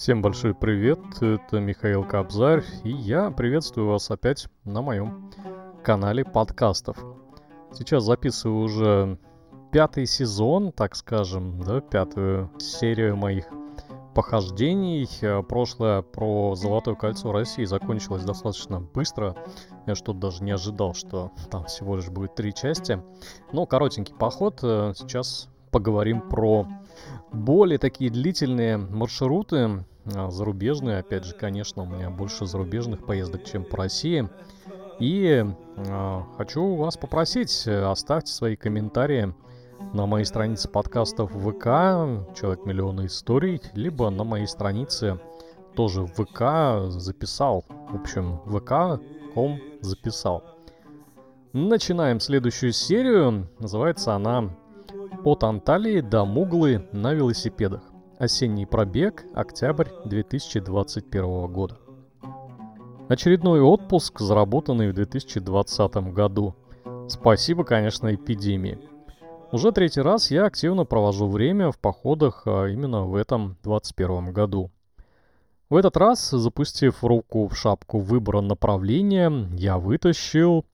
Всем большой привет, это Михаил Кобзарь, и я приветствую вас опять на моем канале подкастов. Сейчас записываю уже пятый сезон, так скажем, да, пятую серию моих похождений. Прошлое про Золотое кольцо России закончилось достаточно быстро. Я что-то даже не ожидал, что там всего лишь будет три части. Но коротенький поход. Сейчас поговорим про более такие длительные маршруты, а, зарубежные. Опять же, конечно, у меня больше зарубежных поездок, чем по России. И э, хочу вас попросить, оставьте свои комментарии на моей странице подкастов ВК «Человек миллиона историй», либо на моей странице тоже ВК записал. В общем, vk.com записал. Начинаем следующую серию. Называется она от Анталии до Муглы на велосипедах. Осенний пробег, октябрь 2021 года. Очередной отпуск, заработанный в 2020 году. Спасибо, конечно, эпидемии. Уже третий раз я активно провожу время в походах а именно в этом 2021 году. В этот раз, запустив руку в шапку выбора направления, я вытащил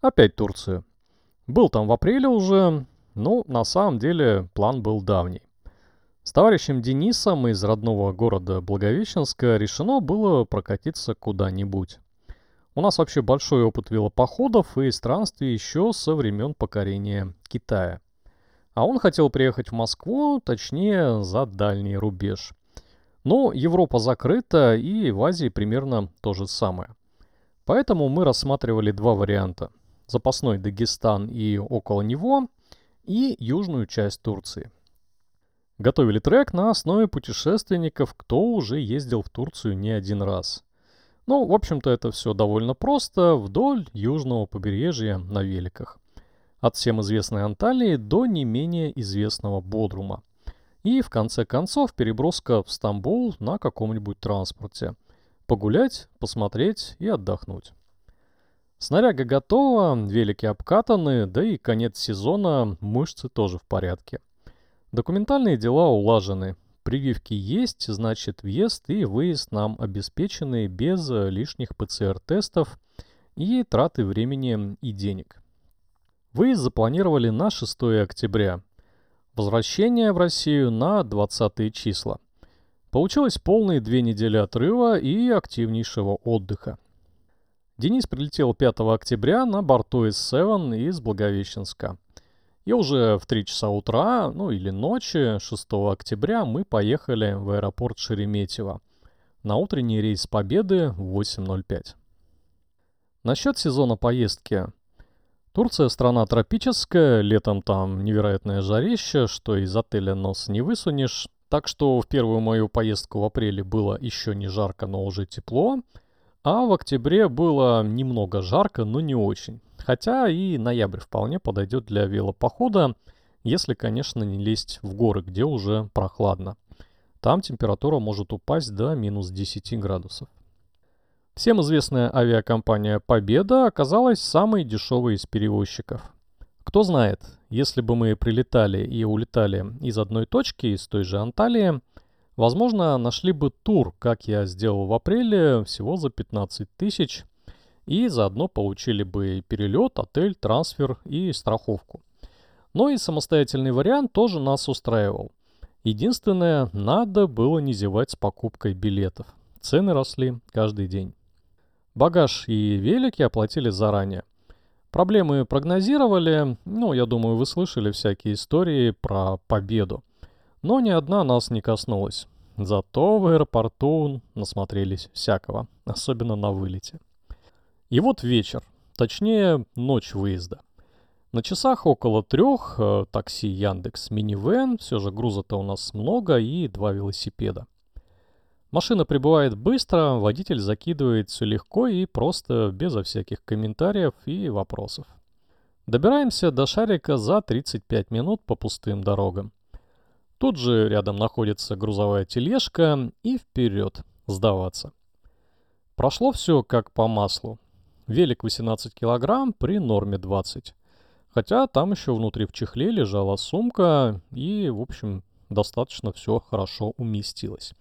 опять Турцию. Был там в апреле уже, ну, на самом деле, план был давний. С товарищем Денисом из родного города Благовещенска решено было прокатиться куда-нибудь. У нас вообще большой опыт велопоходов и странствий еще со времен покорения Китая. А он хотел приехать в Москву, точнее, за дальний рубеж. Но Европа закрыта, и в Азии примерно то же самое. Поэтому мы рассматривали два варианта. Запасной Дагестан и около него – и южную часть Турции. Готовили трек на основе путешественников, кто уже ездил в Турцию не один раз. Ну, в общем-то, это все довольно просто, вдоль южного побережья на великах. От всем известной Анталии до не менее известного Бодрума. И, в конце концов, переброска в Стамбул на каком-нибудь транспорте. Погулять, посмотреть и отдохнуть. Снаряга готова, велики обкатаны, да и конец сезона, мышцы тоже в порядке. Документальные дела улажены. Прививки есть, значит въезд и выезд нам обеспечены без лишних ПЦР-тестов и траты времени и денег. Выезд запланировали на 6 октября. Возвращение в Россию на 20 числа. Получилось полные две недели отрыва и активнейшего отдыха. Денис прилетел 5 октября на борту S7 из Благовещенска. И уже в 3 часа утра, ну или ночи, 6 октября мы поехали в аэропорт Шереметьево на утренний рейс Победы в 8.05. Насчет сезона поездки. Турция страна тропическая, летом там невероятное жарище, что из отеля нос не высунешь. Так что в первую мою поездку в апреле было еще не жарко, но уже тепло. А в октябре было немного жарко, но не очень. Хотя и ноябрь вполне подойдет для велопохода, если, конечно, не лезть в горы, где уже прохладно. Там температура может упасть до минус 10 градусов. Всем известная авиакомпания «Победа» оказалась самой дешевой из перевозчиков. Кто знает, если бы мы прилетали и улетали из одной точки, из той же Анталии, Возможно, нашли бы тур, как я сделал в апреле, всего за 15 тысяч, и заодно получили бы перелет, отель, трансфер и страховку. Но и самостоятельный вариант тоже нас устраивал. Единственное, надо было не зевать с покупкой билетов. Цены росли каждый день. Багаж и велики оплатили заранее. Проблемы прогнозировали, ну, я думаю, вы слышали всякие истории про победу. Но ни одна нас не коснулась. Зато в аэропорту насмотрелись всякого, особенно на вылете. И вот вечер, точнее ночь выезда. На часах около трех, э, такси Яндекс минивэн, все же груза-то у нас много и два велосипеда. Машина прибывает быстро, водитель закидывает все легко и просто, безо всяких комментариев и вопросов. Добираемся до шарика за 35 минут по пустым дорогам. Тут же рядом находится грузовая тележка и вперед сдаваться. Прошло все как по маслу. Велик 18 килограмм при норме 20. Хотя там еще внутри в чехле лежала сумка и, в общем, достаточно все хорошо уместилось.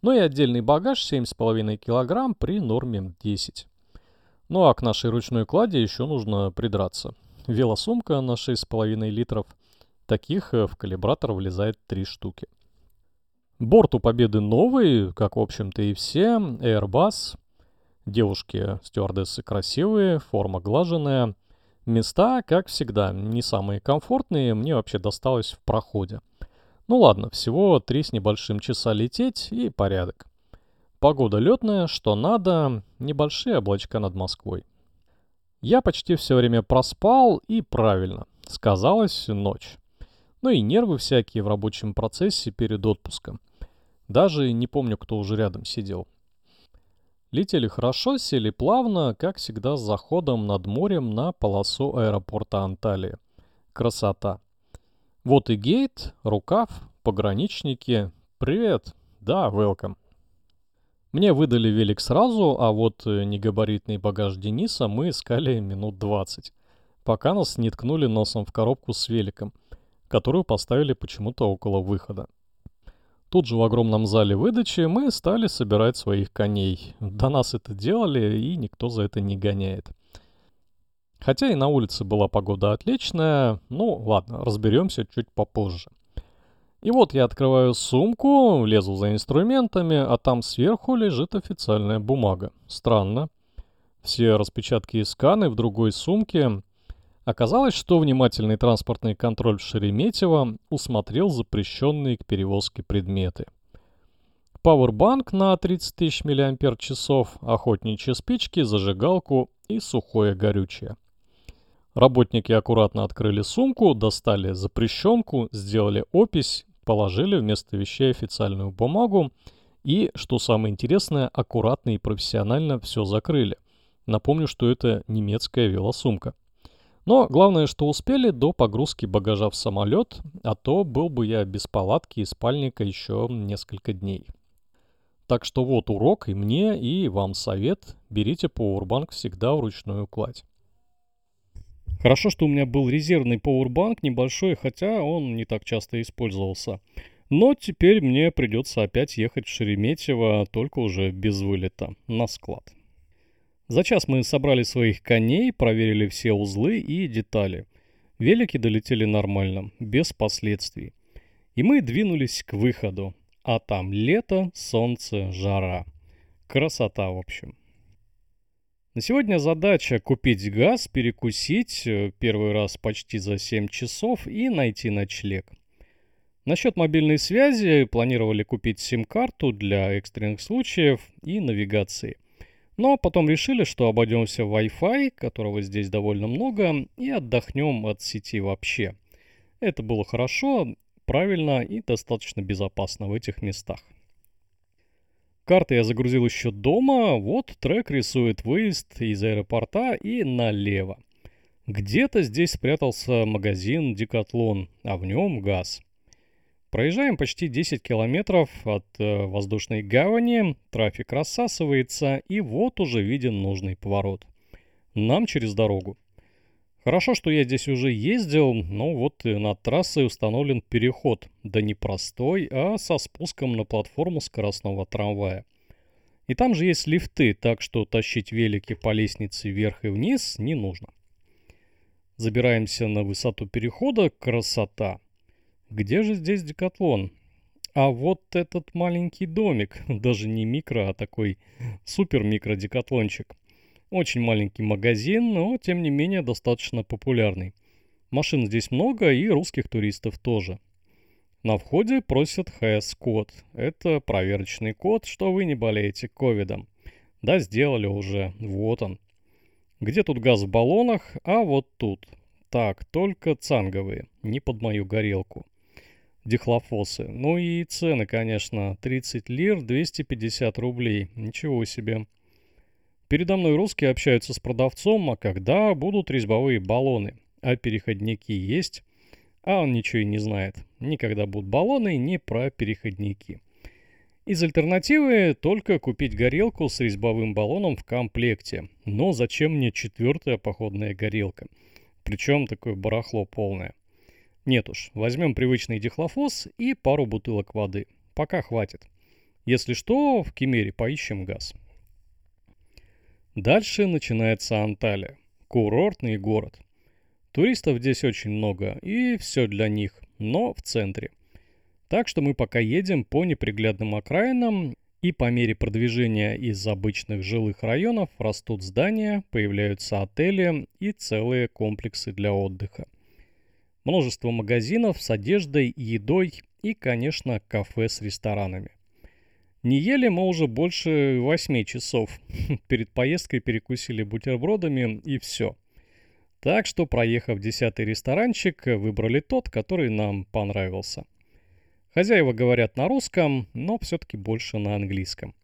Ну и отдельный багаж 7,5 кг при норме 10. Ну а к нашей ручной кладе еще нужно придраться. Велосумка на 6,5 литров. Таких э, в калибратор влезает 3 штуки. Борт у Победы новый, как в общем-то и все. Airbus. Девушки стюардессы красивые, форма глаженная. Места, как всегда, не самые комфортные. Мне вообще досталось в проходе. Ну ладно, всего три с небольшим часа лететь и порядок. Погода летная, что надо, небольшие облачка над Москвой. Я почти все время проспал, и правильно, сказалась ночь. Ну и нервы всякие в рабочем процессе перед отпуском. Даже не помню, кто уже рядом сидел. Летели хорошо, сели плавно, как всегда с заходом над морем на полосу аэропорта Анталии. Красота. Вот и гейт, рукав, пограничники. Привет. Да, welcome. Мне выдали велик сразу, а вот э, негабаритный багаж Дениса мы искали минут 20, пока нас не ткнули носом в коробку с великом, которую поставили почему-то около выхода. Тут же в огромном зале выдачи мы стали собирать своих коней. До нас это делали, и никто за это не гоняет. Хотя и на улице была погода отличная, ну ладно, разберемся чуть попозже. И вот я открываю сумку, лезу за инструментами, а там сверху лежит официальная бумага. Странно. Все распечатки и сканы в другой сумке. Оказалось, что внимательный транспортный контроль в Шереметьево усмотрел запрещенные к перевозке предметы. Пауэрбанк на 30 тысяч мАч, охотничьи спички, зажигалку и сухое горючее. Работники аккуратно открыли сумку, достали запрещенку, сделали опись, положили вместо вещей официальную бумагу и, что самое интересное, аккуратно и профессионально все закрыли. Напомню, что это немецкая велосумка. Но главное, что успели до погрузки багажа в самолет, а то был бы я без палатки и спальника еще несколько дней. Так что вот урок и мне, и вам совет. Берите Powerbank всегда вручную кладь. Хорошо, что у меня был резервный пауэрбанк небольшой, хотя он не так часто использовался. Но теперь мне придется опять ехать в Шереметьево, только уже без вылета, на склад. За час мы собрали своих коней, проверили все узлы и детали. Велики долетели нормально, без последствий. И мы двинулись к выходу. А там лето, солнце, жара. Красота, в общем. На сегодня задача купить газ, перекусить, э, первый раз почти за 7 часов и найти ночлег. Насчет мобильной связи планировали купить сим-карту для экстренных случаев и навигации. Но потом решили, что обойдемся Wi-Fi, которого здесь довольно много, и отдохнем от сети вообще. Это было хорошо, правильно и достаточно безопасно в этих местах. Карты я загрузил еще дома. Вот трек рисует выезд из аэропорта и налево. Где-то здесь спрятался магазин Декатлон, а в нем газ. Проезжаем почти 10 километров от э, воздушной гавани, трафик рассасывается, и вот уже виден нужный поворот. Нам через дорогу. Хорошо, что я здесь уже ездил, но вот над трассой установлен переход, да не простой, а со спуском на платформу скоростного трамвая. И там же есть лифты, так что тащить велики по лестнице вверх и вниз не нужно. Забираемся на высоту перехода. Красота. Где же здесь декатлон? А вот этот маленький домик, даже не микро, а такой супер-микро декатлончик – очень маленький магазин, но тем не менее достаточно популярный. Машин здесь много и русских туристов тоже. На входе просят HS-код. Это проверочный код, что вы не болеете ковидом. Да, сделали уже. Вот он. Где тут газ в баллонах? А вот тут. Так, только цанговые. Не под мою горелку. Дихлофосы. Ну и цены, конечно. 30 лир, 250 рублей. Ничего себе. Передо мной русские общаются с продавцом, а когда будут резьбовые баллоны. А переходники есть? А он ничего и не знает. Никогда будут баллоны, не про переходники. Из альтернативы только купить горелку с резьбовым баллоном в комплекте. Но зачем мне четвертая походная горелка? Причем такое барахло полное. Нет уж, возьмем привычный дихлофос и пару бутылок воды. Пока хватит. Если что, в Кемере поищем газ. Дальше начинается Анталия. Курортный город. Туристов здесь очень много, и все для них, но в центре. Так что мы пока едем по неприглядным окраинам, и по мере продвижения из обычных жилых районов растут здания, появляются отели и целые комплексы для отдыха. Множество магазинов с одеждой, едой и, конечно, кафе с ресторанами. Не ели мы уже больше 8 часов. Перед поездкой перекусили бутербродами и все. Так что, проехав десятый ресторанчик, выбрали тот, который нам понравился. Хозяева говорят на русском, но все-таки больше на английском.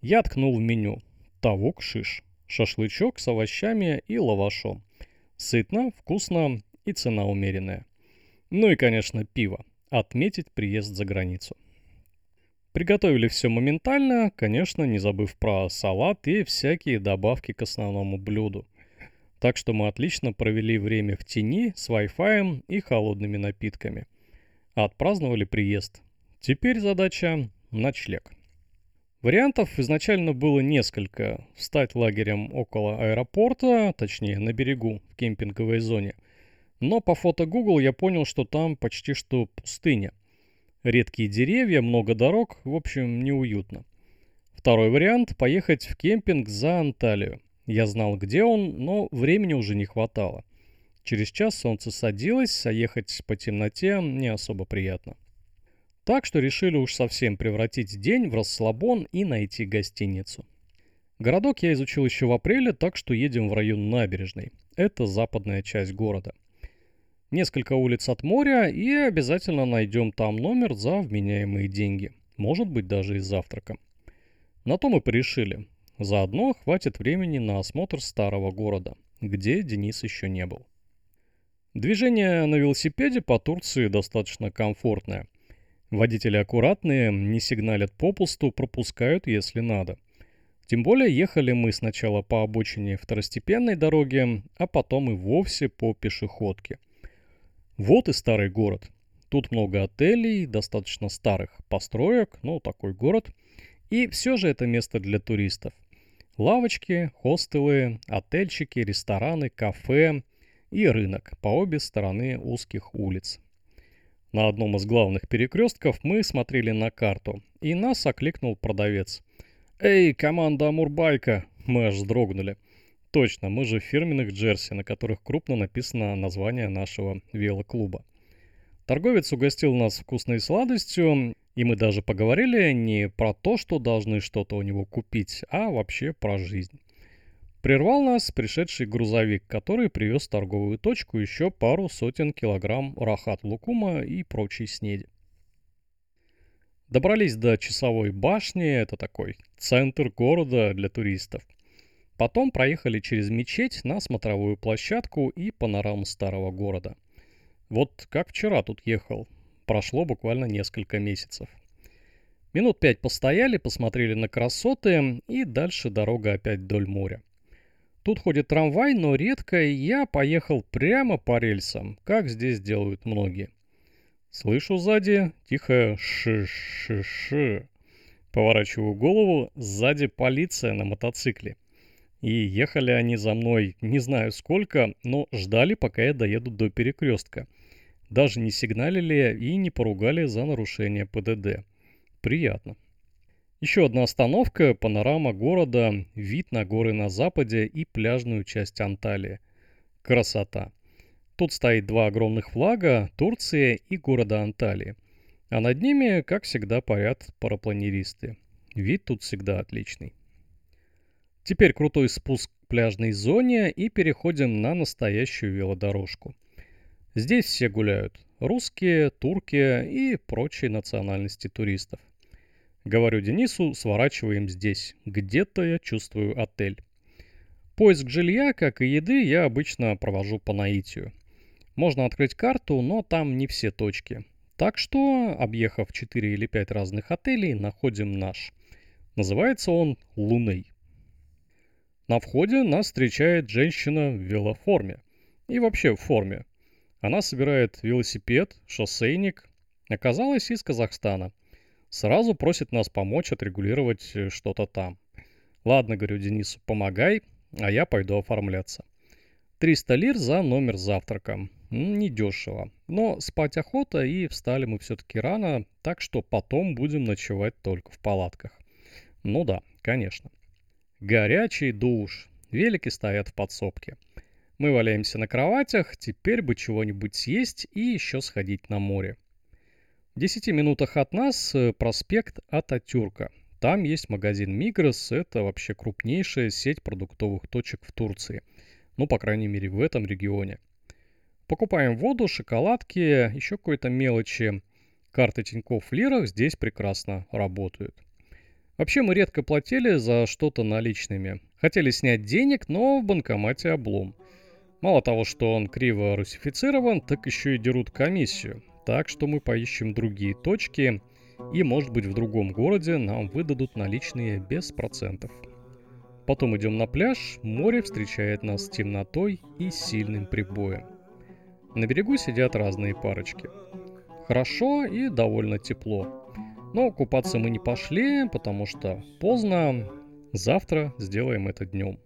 Я ткнул в меню. Тавук шиш. Шашлычок с овощами и лавашом. Сытно, вкусно и цена умеренная. Ну и, конечно, пиво. Отметить приезд за границу. Приготовили все моментально, конечно, не забыв про салат и всякие добавки к основному блюду. Так что мы отлично провели время в тени с Wi-Fi и холодными напитками. Отпраздновали приезд. Теперь задача – ночлег. Вариантов изначально было несколько. Встать лагерем около аэропорта, точнее на берегу, в кемпинговой зоне. Но по фото Google я понял, что там почти что пустыня – Редкие деревья, много дорог, в общем, неуютно. Второй вариант – поехать в кемпинг за Анталию. Я знал, где он, но времени уже не хватало. Через час солнце садилось, а ехать по темноте не особо приятно. Так что решили уж совсем превратить день в расслабон и найти гостиницу. Городок я изучил еще в апреле, так что едем в район набережной. Это западная часть города – несколько улиц от моря и обязательно найдем там номер за вменяемые деньги. Может быть, даже и с завтраком. На то мы порешили. Заодно хватит времени на осмотр старого города, где Денис еще не был. Движение на велосипеде по Турции достаточно комфортное. Водители аккуратные, не сигналят попусту, пропускают, если надо. Тем более ехали мы сначала по обочине второстепенной дороги, а потом и вовсе по пешеходке. Вот и старый город. Тут много отелей, достаточно старых построек, ну, такой город. И все же это место для туристов. Лавочки, хостелы, отельчики, рестораны, кафе и рынок по обе стороны узких улиц. На одном из главных перекрестков мы смотрели на карту, и нас окликнул продавец. «Эй, команда Амурбайка!» Мы аж вздрогнули. Точно, мы же в фирменных джерси, на которых крупно написано название нашего велоклуба. Торговец угостил нас вкусной сладостью, и мы даже поговорили не про то, что должны что-то у него купить, а вообще про жизнь. Прервал нас пришедший грузовик, который привез в торговую точку еще пару сотен килограмм рахат-лукума и прочей снеди. Добрались до часовой башни, это такой центр города для туристов. Потом проехали через мечеть на смотровую площадку и панораму старого города. Вот как вчера тут ехал. Прошло буквально несколько месяцев. Минут пять постояли, посмотрели на красоты, и дальше дорога опять вдоль моря. Тут ходит трамвай, но редко, и я поехал прямо по рельсам, как здесь делают многие. Слышу сзади тихое ш-ш-ш. Поворачиваю голову, сзади полиция на мотоцикле. И ехали они за мной не знаю сколько, но ждали, пока я доеду до перекрестка. Даже не сигналили и не поругали за нарушение ПДД. Приятно. Еще одна остановка, панорама города, вид на горы на западе и пляжную часть Анталии. Красота. Тут стоит два огромных флага, Турция и города Анталии. А над ними, как всегда, парят парапланеристы. Вид тут всегда отличный. Теперь крутой спуск к пляжной зоне и переходим на настоящую велодорожку. Здесь все гуляют. Русские, турки и прочие национальности туристов. Говорю Денису, сворачиваем здесь. Где-то я чувствую отель. Поиск жилья, как и еды, я обычно провожу по наитию. Можно открыть карту, но там не все точки. Так что, объехав 4 или 5 разных отелей, находим наш. Называется он «Луной». На входе нас встречает женщина в велоформе. И вообще в форме. Она собирает велосипед, шоссейник. Оказалось из Казахстана. Сразу просит нас помочь отрегулировать э, что-то там. Ладно, говорю Денису, помогай, а я пойду оформляться. 300 лир за номер завтрака. Недешево. Но спать охота, и встали мы все-таки рано, так что потом будем ночевать только в палатках. Ну да, конечно. Горячий душ. Велики стоят в подсобке. Мы валяемся на кроватях, теперь бы чего-нибудь съесть и еще сходить на море. В 10 минутах от нас э, проспект Ататюрка. Там есть магазин Мигрос, это вообще крупнейшая сеть продуктовых точек в Турции. Ну, по крайней мере, в этом регионе. Покупаем воду, шоколадки, еще какой-то мелочи. Карты Тинькофф лирах здесь прекрасно работают. Вообще мы редко платили за что-то наличными. Хотели снять денег, но в банкомате облом. Мало того, что он криво русифицирован, так еще и дерут комиссию. Так что мы поищем другие точки, и, может быть, в другом городе нам выдадут наличные без процентов. Потом идем на пляж, море встречает нас темнотой и сильным прибоем. На берегу сидят разные парочки. Хорошо и довольно тепло. Но купаться мы не пошли, потому что поздно. Завтра сделаем это днем.